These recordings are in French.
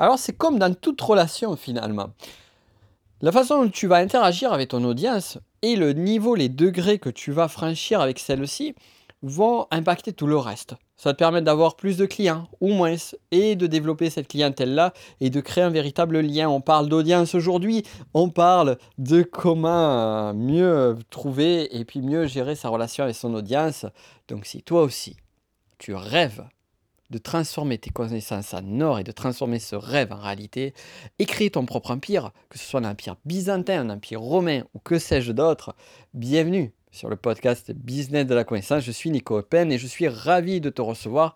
Alors c'est comme dans toute relation finalement. La façon dont tu vas interagir avec ton audience et le niveau, les degrés que tu vas franchir avec celle-ci vont impacter tout le reste. Ça te permettre d'avoir plus de clients ou moins et de développer cette clientèle-là et de créer un véritable lien. On parle d'audience aujourd'hui, on parle de comment mieux trouver et puis mieux gérer sa relation avec son audience. Donc si toi aussi, tu rêves de transformer tes connaissances en or et de transformer ce rêve en réalité et créer ton propre empire, que ce soit un empire byzantin, un empire romain ou que sais-je d'autre, bienvenue sur le podcast Business de la connaissance. Je suis Nico Pen et je suis ravi de te recevoir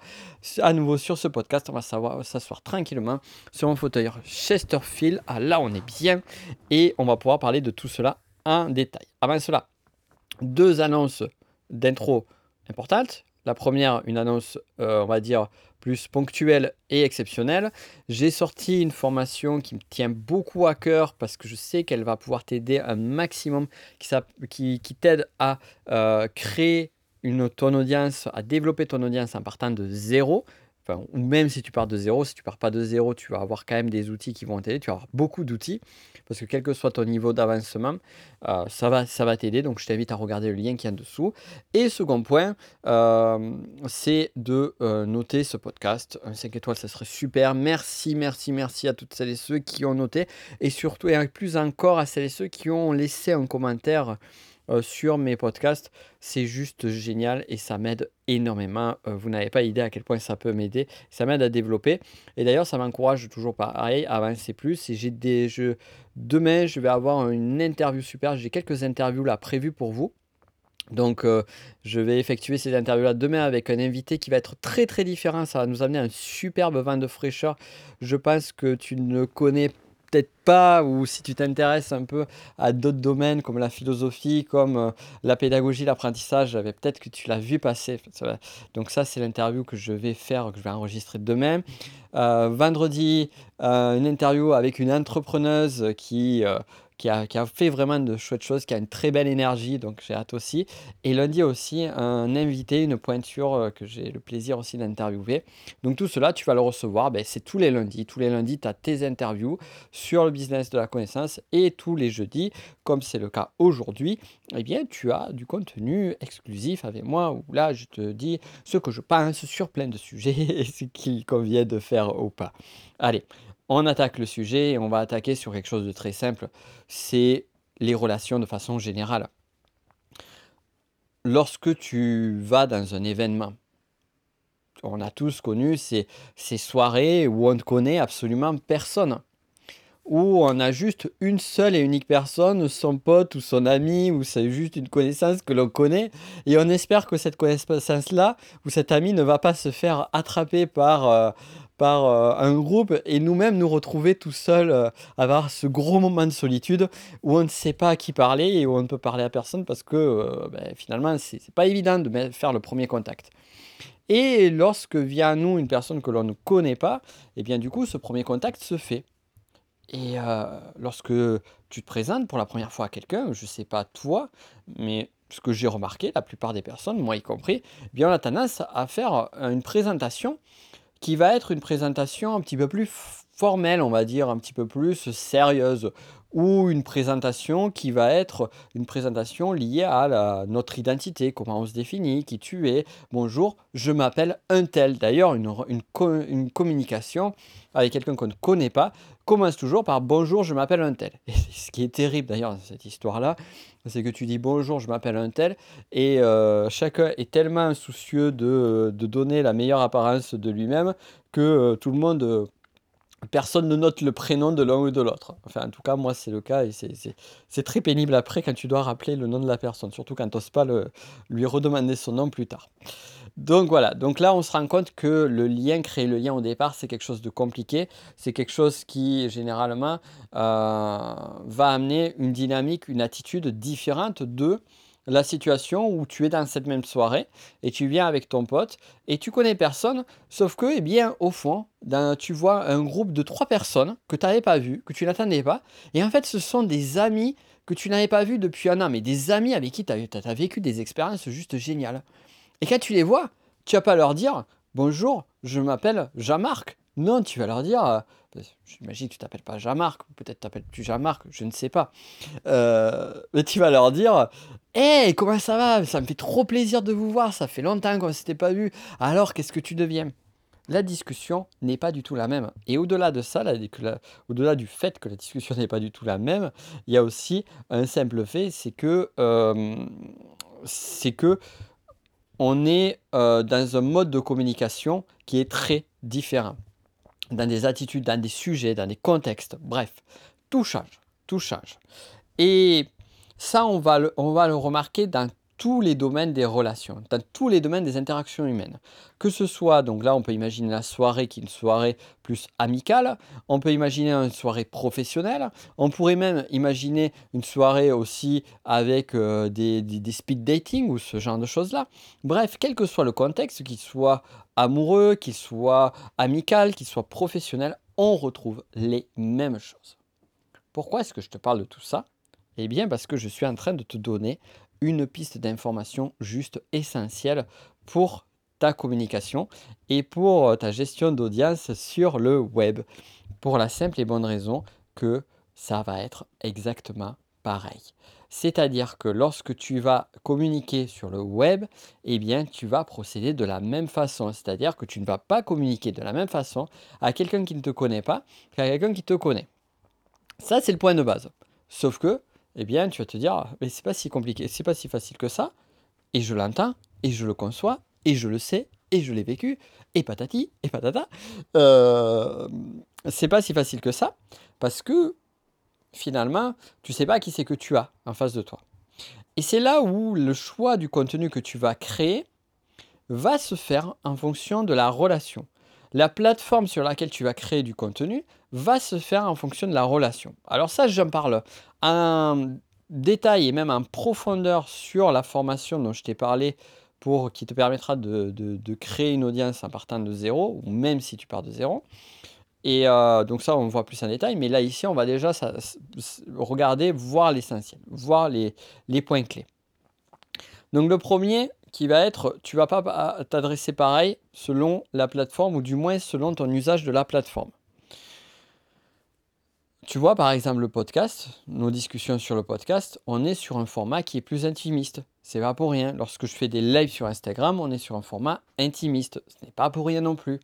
à nouveau sur ce podcast. On va s'asseoir tranquillement sur mon fauteuil Chesterfield. Ah là, on est bien et on va pouvoir parler de tout cela en détail. Avant cela, deux annonces d'intro importantes. La première, une annonce, euh, on va dire, plus ponctuelle et exceptionnelle. J'ai sorti une formation qui me tient beaucoup à cœur parce que je sais qu'elle va pouvoir t'aider un maximum, qui, t'aide à euh, créer une, ton audience, à développer ton audience en partant de zéro ou même si tu pars de zéro, si tu pars pas de zéro, tu vas avoir quand même des outils qui vont t'aider. Tu vas avoir beaucoup d'outils parce que quel que soit ton niveau d'avancement, euh, ça va, t'aider. Donc je t'invite à regarder le lien qui est en dessous. Et second point, euh, c'est de euh, noter ce podcast. Un 5 étoiles, ça serait super. Merci, merci, merci à toutes celles et ceux qui ont noté et surtout et plus encore à celles et ceux qui ont laissé un commentaire euh, sur mes podcasts. C'est juste génial et ça m'aide énormément. Euh, vous n'avez pas idée à quel point ça peut m'aider. Ça m'aide à développer. Et d'ailleurs, ça m'encourage toujours pareil à avancer plus. Et j'ai des jeux. Demain, je vais avoir une interview super. J'ai quelques interviews là prévues pour vous. Donc, euh, je vais effectuer ces interviews-là demain avec un invité qui va être très très différent. Ça va nous amener un superbe vent de fraîcheur. Je pense que tu ne connais peut-être pas, ou si tu t'intéresses un peu à d'autres domaines comme la philosophie, comme euh, la pédagogie, l'apprentissage, peut-être que tu l'as vu passer. Donc ça, c'est l'interview que je vais faire, que je vais enregistrer demain. Euh, vendredi, euh, une interview avec une entrepreneuse qui qui a, fait vraiment de chouettes choses, qui a une très belle énergie, donc j'ai hâte aussi. Et lundi aussi, un invité, une pointure euh, que j'ai le plaisir aussi d'interviewer. Donc tout cela, tu vas le recevoir, ben, c'est tous les lundis. Tous les lundis, tu as tes interviews sur le business de la connaissance et tous les jeudis, comme c'est le cas aujourd'hui, eh bien, tu as du contenu exclusif avec moi où là, je te dis ce que je pense sur plein de sujets et ce qu'il convient de faire ou pas. Allez, on attaque le sujet et on va attaquer sur quelque chose de très simple, c'est les relations de façon générale. Lorsque tu vas dans un événement, on a tous connu ces, ces soirées où on ne connaît absolument personne, où on a juste une seule et unique personne, son pote ou son ami, ou c'est juste une connaissance que l'on connaît, et on espère que cette connaissance-là, ou cet ami ne va pas se faire attraper par... Euh, par euh, un groupe et nous-mêmes nous retrouver tout seuls, euh, avoir ce gros moment de solitude où on ne sait pas à qui parler et où on ne peut parler à personne parce que euh, ben, finalement c'est pas évident de faire le premier contact. Et lorsque vient à nous une personne que l'on ne connaît pas, et eh bien du coup ce premier contact se fait. Et lorsque tu te présentes pour la première fois à quelqu'un, je ne sais pas toi, mais ce que j'ai remarqué, la plupart des personnes, moi y compris, eh bien on a tendance à faire une présentation qui va être une présentation un petit peu plus formelle, on va dire, un petit peu plus sérieuse, ou une présentation qui va être une présentation liée à notre identité, comment on se définit, qui tu es. Bonjour, je m'appelle un tel. D'ailleurs, une, une, communication avec quelqu'un qu'on ne connaît pas commence toujours par bonjour, je m'appelle un tel. Et ce qui est terrible d'ailleurs dans cette histoire-là, c'est que tu dis bonjour, je m'appelle un tel, et euh, chacun est tellement soucieux de, donner la meilleure apparence de lui-même que euh, tout le monde, euh, personne ne note le prénom de l'un ou de l'autre. Enfin, en tout cas, moi, c'est le cas, et c'est très pénible après quand tu dois rappeler le nom de la personne, surtout quand tu n'oses pas le, lui redemander son nom plus tard. Donc voilà, donc là on se rend compte que le lien, créer le lien au départ, c'est quelque chose de compliqué, c'est quelque chose qui généralement euh, va amener une dynamique, une attitude différente de la situation où tu es dans cette même soirée et tu viens avec ton pote et tu connais personne, sauf que, eh bien, au fond, tu vois un groupe de trois personnes que tu n'avais pas vu, que tu n'attendais pas, et en fait, ce sont des amis que tu n'avais pas vus depuis un an, mais des amis avec qui tu as, vécu des expériences juste géniales. Et quand tu les vois, tu vas pas leur dire bonjour, je m'appelle Jean-Marc. Non, tu vas leur dire, euh, j'imagine que tu t'appelles pas Jean-Marc, peut-être t'appelles-tu Jean-Marc, je ne sais pas. Euh, mais tu vas leur dire, hé, comment ça va? Ça me fait trop plaisir de vous voir, ça fait longtemps qu'on ne s'était pas vu. Alors, qu'est-ce que tu deviens? La discussion n'est pas du tout la même. Et au-delà de ça, au-delà du fait que la discussion n'est pas du tout la même, il y a aussi un simple fait, c'est que, euh, c'est que on est euh, dans un mode de communication qui est très différent. Dans des attitudes, dans des sujets, dans des contextes, bref, tout change, tout change. Et ça, on va on va le remarquer dans tous les domaines des relations, dans tous les domaines des interactions humaines. Que ce soit, donc là on peut imaginer la soirée qui est une soirée plus amicale, on peut imaginer une soirée professionnelle, on pourrait même imaginer une soirée aussi avec euh, des, des, speed dating ou ce genre de choses-là. Bref, quel que soit le contexte, qu'il soit amoureux, qu'il soit amical, qu'il soit professionnel, on retrouve les mêmes choses. Pourquoi est-ce que je te parle de tout ça? Eh bien parce que je suis en train de te donner une piste d'information juste essentielle pour ta communication et pour euh, ta gestion d'audience sur le web. Pour la simple et bonne raison que ça va être exactement pareil. C'est-à-dire que lorsque tu vas communiquer sur le web, eh bien, tu vas procéder de la même façon. C'est-à-dire que tu ne vas pas communiquer de la même façon à quelqu'un qui ne te connaît pas qu'à quelqu'un qui te connaît. Ça, c'est le point de base. Sauf que eh bien, tu vas te dire, mais c'est pas si compliqué, c'est pas si facile que ça, et je l'entends, et je le conçois, et je le sais, et je l'ai vécu, et patati, et patata. Euh, c'est pas si facile que ça, parce que finalement, tu sais pas qui c'est que tu as en face de toi. Et c'est là où le choix du contenu que tu vas créer va se faire en fonction de la relation. La plateforme sur laquelle tu vas créer du contenu va se faire en fonction de la relation. Alors ça, j'en parle en détail et même en profondeur sur la formation dont je t'ai parlé pour qui te permettra de, créer une audience en partant de zéro, ou même si tu pars de zéro. Et euh, donc ça, on voit plus en détail, mais là, ici, on va déjà regarder, voir l'essentiel, voir les, les points clés. Donc le premier qui va être, tu vas pas t'adresser pareil selon la plateforme, ou du moins selon ton usage de la plateforme. Tu vois, par exemple, le podcast, nos discussions sur le podcast, on est sur un format qui est plus intimiste. C'est pas pour rien. Lorsque je fais des lives sur Instagram, on est sur un format intimiste. Ce n'est pas pour rien non plus.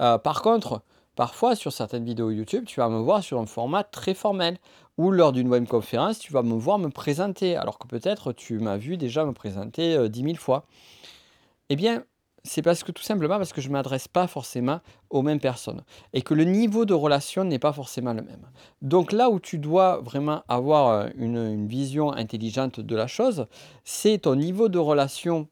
Euh, par contre, parfois sur certaines vidéos YouTube, tu vas me voir sur un format très formel. Ou lors d'une webconférence, tu vas me voir me présenter. Alors que peut-être tu m'as vu déjà me présenter euh, dix 10 000 fois. Eh bien, c'est parce que tout simplement parce que je ne m'adresse pas forcément aux mêmes personnes et que le niveau de relation n'est pas forcément le même. Donc là où tu dois vraiment avoir euh, une, vision intelligente de la chose, c'est ton niveau de relation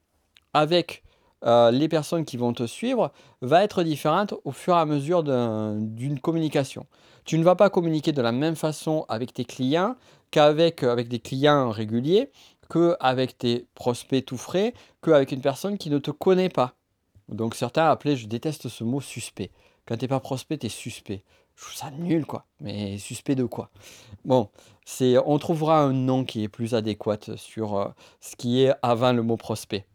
avec euh, les personnes qui vont te suivre va être différente au fur et à mesure d'une communication. Tu ne vas pas communiquer de la même façon avec tes clients qu'avec euh, avec des clients réguliers, qu'avec tes prospects tout frais, qu'avec une personne qui ne te connaît pas. Donc certains appelaient, je déteste ce mot suspect. Quand t'es pas prospect, t'es suspect. Je trouve ça nul, quoi. Mais suspect de quoi? Bon, on trouvera un nom qui est plus adéquat sur euh, ce qui est avant le mot prospect.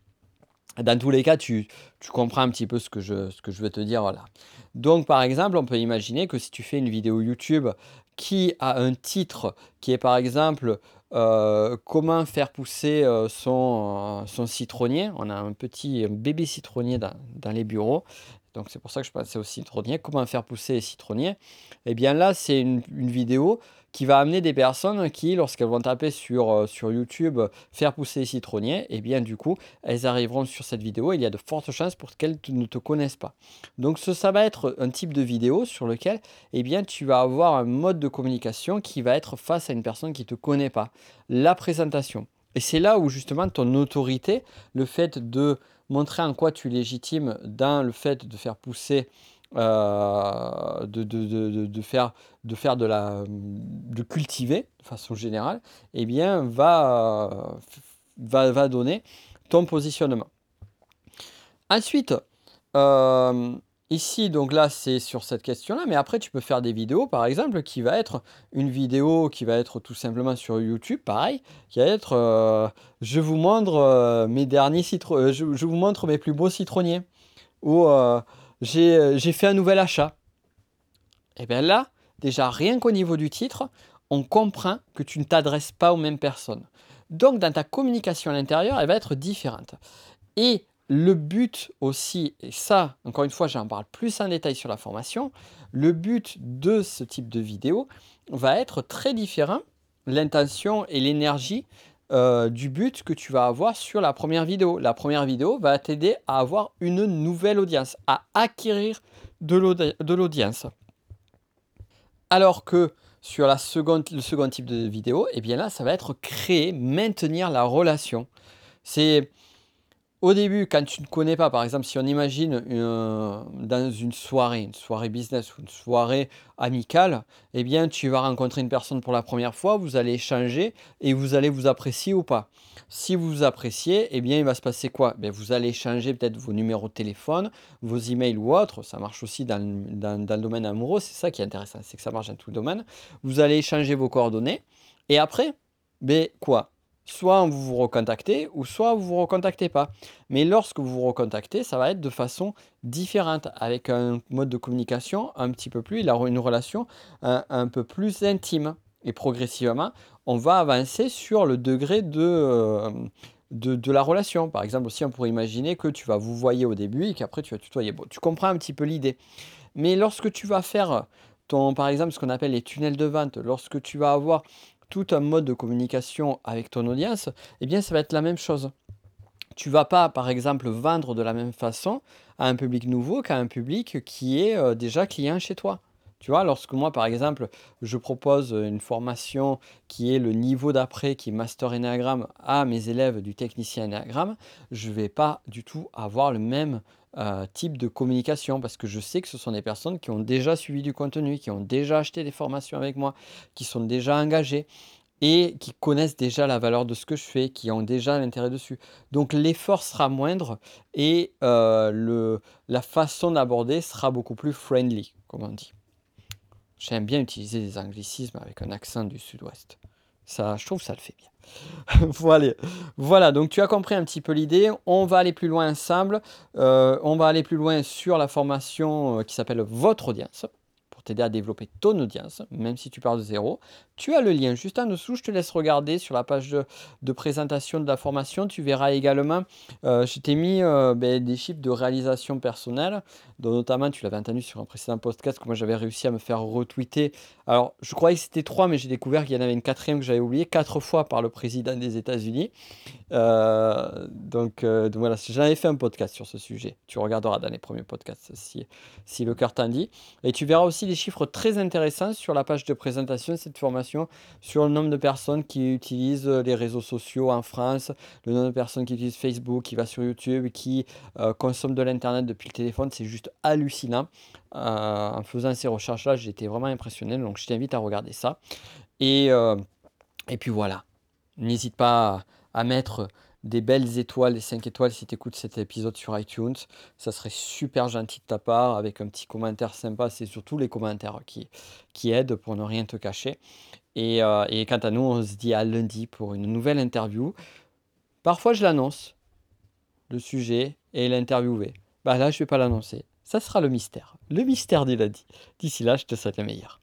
Dans tous les cas, tu, comprends un petit peu ce que, je, ce veux te dire. Donc, par exemple, on peut imaginer que si tu fais une vidéo YouTube qui a un titre qui est par exemple euh, comment faire pousser euh, son, son, citronnier. On a un petit bébé citronnier dans, les bureaux. Donc c'est pour ça que je pensais au citronnier. Comment faire pousser les citronniers? Eh bien là, c'est une, vidéo qui va amener des personnes qui, lorsqu'elles vont taper sur, euh, sur YouTube faire pousser les citronniers, et eh bien du coup, elles arriveront sur cette vidéo. Il y a de fortes chances pour qu'elles ne te connaissent pas. Donc ce, ça va être un type de vidéo sur lequel eh bien, tu vas avoir un mode de communication qui va être face à une personne qui ne te connaît pas. La présentation. Et c'est là où justement ton autorité, le fait de montrer en quoi tu es légitime dans le fait de faire pousser euh, de, de, de, faire, de faire de la de cultiver de façon générale, eh bien va, va, va donner ton positionnement. Ensuite, euh, ici, donc là, c'est sur cette question-là, mais après, tu peux faire des vidéos, par exemple, qui va être une vidéo qui va être tout simplement sur YouTube, pareil, qui va être euh, je vous montre mes derniers citron je, je, vous montre mes plus beaux citronniers, ou j'ai fait un nouvel achat. Et bien là, déjà rien qu'au niveau du titre, on comprend que tu ne t'adresses pas aux mêmes personnes. Donc dans ta communication à l'intérieur, elle va être différente. Et le but aussi, et ça, encore une fois, j'en parle plus en détail sur la formation, le but de ce type de vidéo va être très différent, l'intention et l'énergie euh, du but que tu vas avoir sur la première vidéo. La première vidéo va t'aider à avoir une nouvelle audience, à acquérir de l'audience. Alors que sur la seconde, le second type de vidéo, eh bien là, ça va être créer, maintenir la relation. C'est au début, quand tu ne connais pas, par exemple, si on imagine dans une soirée, une soirée business ou une soirée amicale, eh bien, tu vas rencontrer une personne pour la première fois, vous allez échanger et vous allez vous apprécier ou pas. Si vous vous appréciez, eh bien, il va se passer quoi? Ben, Vous allez échanger peut-être vos numéros de téléphone, vos emails ou autres. Ça marche aussi dans, dans le domaine amoureux, c'est ça qui est intéressant, c'est que ça marche dans tout le domaine. Vous allez échanger vos coordonnées et après, ben, quoi? Soit vous vous recontactez ou soit vous vous recontactez pas. Mais lorsque vous vous recontactez, ça va être de façon différente, avec un mode de communication un petit peu plus, une relation un, peu plus intime. Et progressivement, on va avancer sur le degré de, euh, de, la relation. Par exemple, aussi, on pourrait imaginer que tu vas vous voyer au début et qu'après tu vas tutoyer. Bon, tu comprends un petit peu l'idée. Mais lorsque tu vas faire ton, par exemple, ce qu'on appelle les tunnels de vente, lorsque tu vas avoir tout un mode de communication avec ton audience, eh bien ça va être la même chose. Tu vas pas, par exemple, vendre de la même façon à un public nouveau qu'à un public qui est euh, déjà client chez toi. Tu vois, lorsque moi, par exemple, je propose une formation qui est le niveau d'après, qui est Master Enneagram, à mes élèves du technicien Enneagram, je ne vais pas du tout avoir le même euh, type de communication parce que je sais que ce sont des personnes qui ont déjà suivi du contenu, qui ont déjà acheté des formations avec moi, qui sont déjà engagées et qui connaissent déjà la valeur de ce que je fais, qui ont déjà l'intérêt dessus. Donc l'effort sera moindre et euh, le, la façon d'aborder sera beaucoup plus friendly, comme on dit. J'aime bien utiliser des anglicismes avec un accent du sud-ouest. Ça, je trouve ça le fait bien. voilà. voilà, donc tu as compris un petit peu l'idée. On va aller plus loin ensemble. Euh, on va aller plus loin sur la formation euh, qui s'appelle Votre audience t'aider à développer ton audience, même si tu pars de zéro. Tu as le lien juste en dessous, je te laisse regarder sur la page de, présentation de la formation. Tu verras également, euh, je t'ai mis euh, ben, des chiffres de réalisation personnelle, dont notamment tu l'avais entendu sur un précédent podcast que moi j'avais réussi à me faire retweeter. Alors je croyais que c'était trois, mais j'ai découvert qu'il y en avait une quatrième que j'avais oublié, quatre fois par le président des États-Unis. Euh, donc, donc, voilà, j'en avais fait un podcast sur ce sujet. Tu regarderas dans les premiers podcasts si, si le cœur t'en dit. Et tu verras aussi des chiffres très intéressants sur la page de présentation de cette formation, sur le nombre de personnes qui utilisent les réseaux sociaux en France, le nombre de personnes qui utilisent Facebook, qui va sur YouTube, qui euh, consomment de l'Internet depuis le téléphone. C'est juste hallucinant. Euh, en faisant ces recherches-là, j'étais vraiment impressionné. Donc je t'invite à regarder ça. Et, euh, et puis voilà. N'hésite pas à mettre des belles étoiles, des 5 étoiles si tu écoutes cet épisode sur iTunes. Ça serait super gentil de ta part avec un petit commentaire sympa. C'est surtout les commentaires qui, qui aident pour ne rien te cacher. Et, euh, quant à nous, on se dit à lundi pour une nouvelle interview. Parfois, je l'annonce, le sujet et l'interviewé. Bah là, je ne vais pas l'annoncer. Ça sera le mystère. Le mystère du lundi. D'ici là, je te souhaite le meilleur.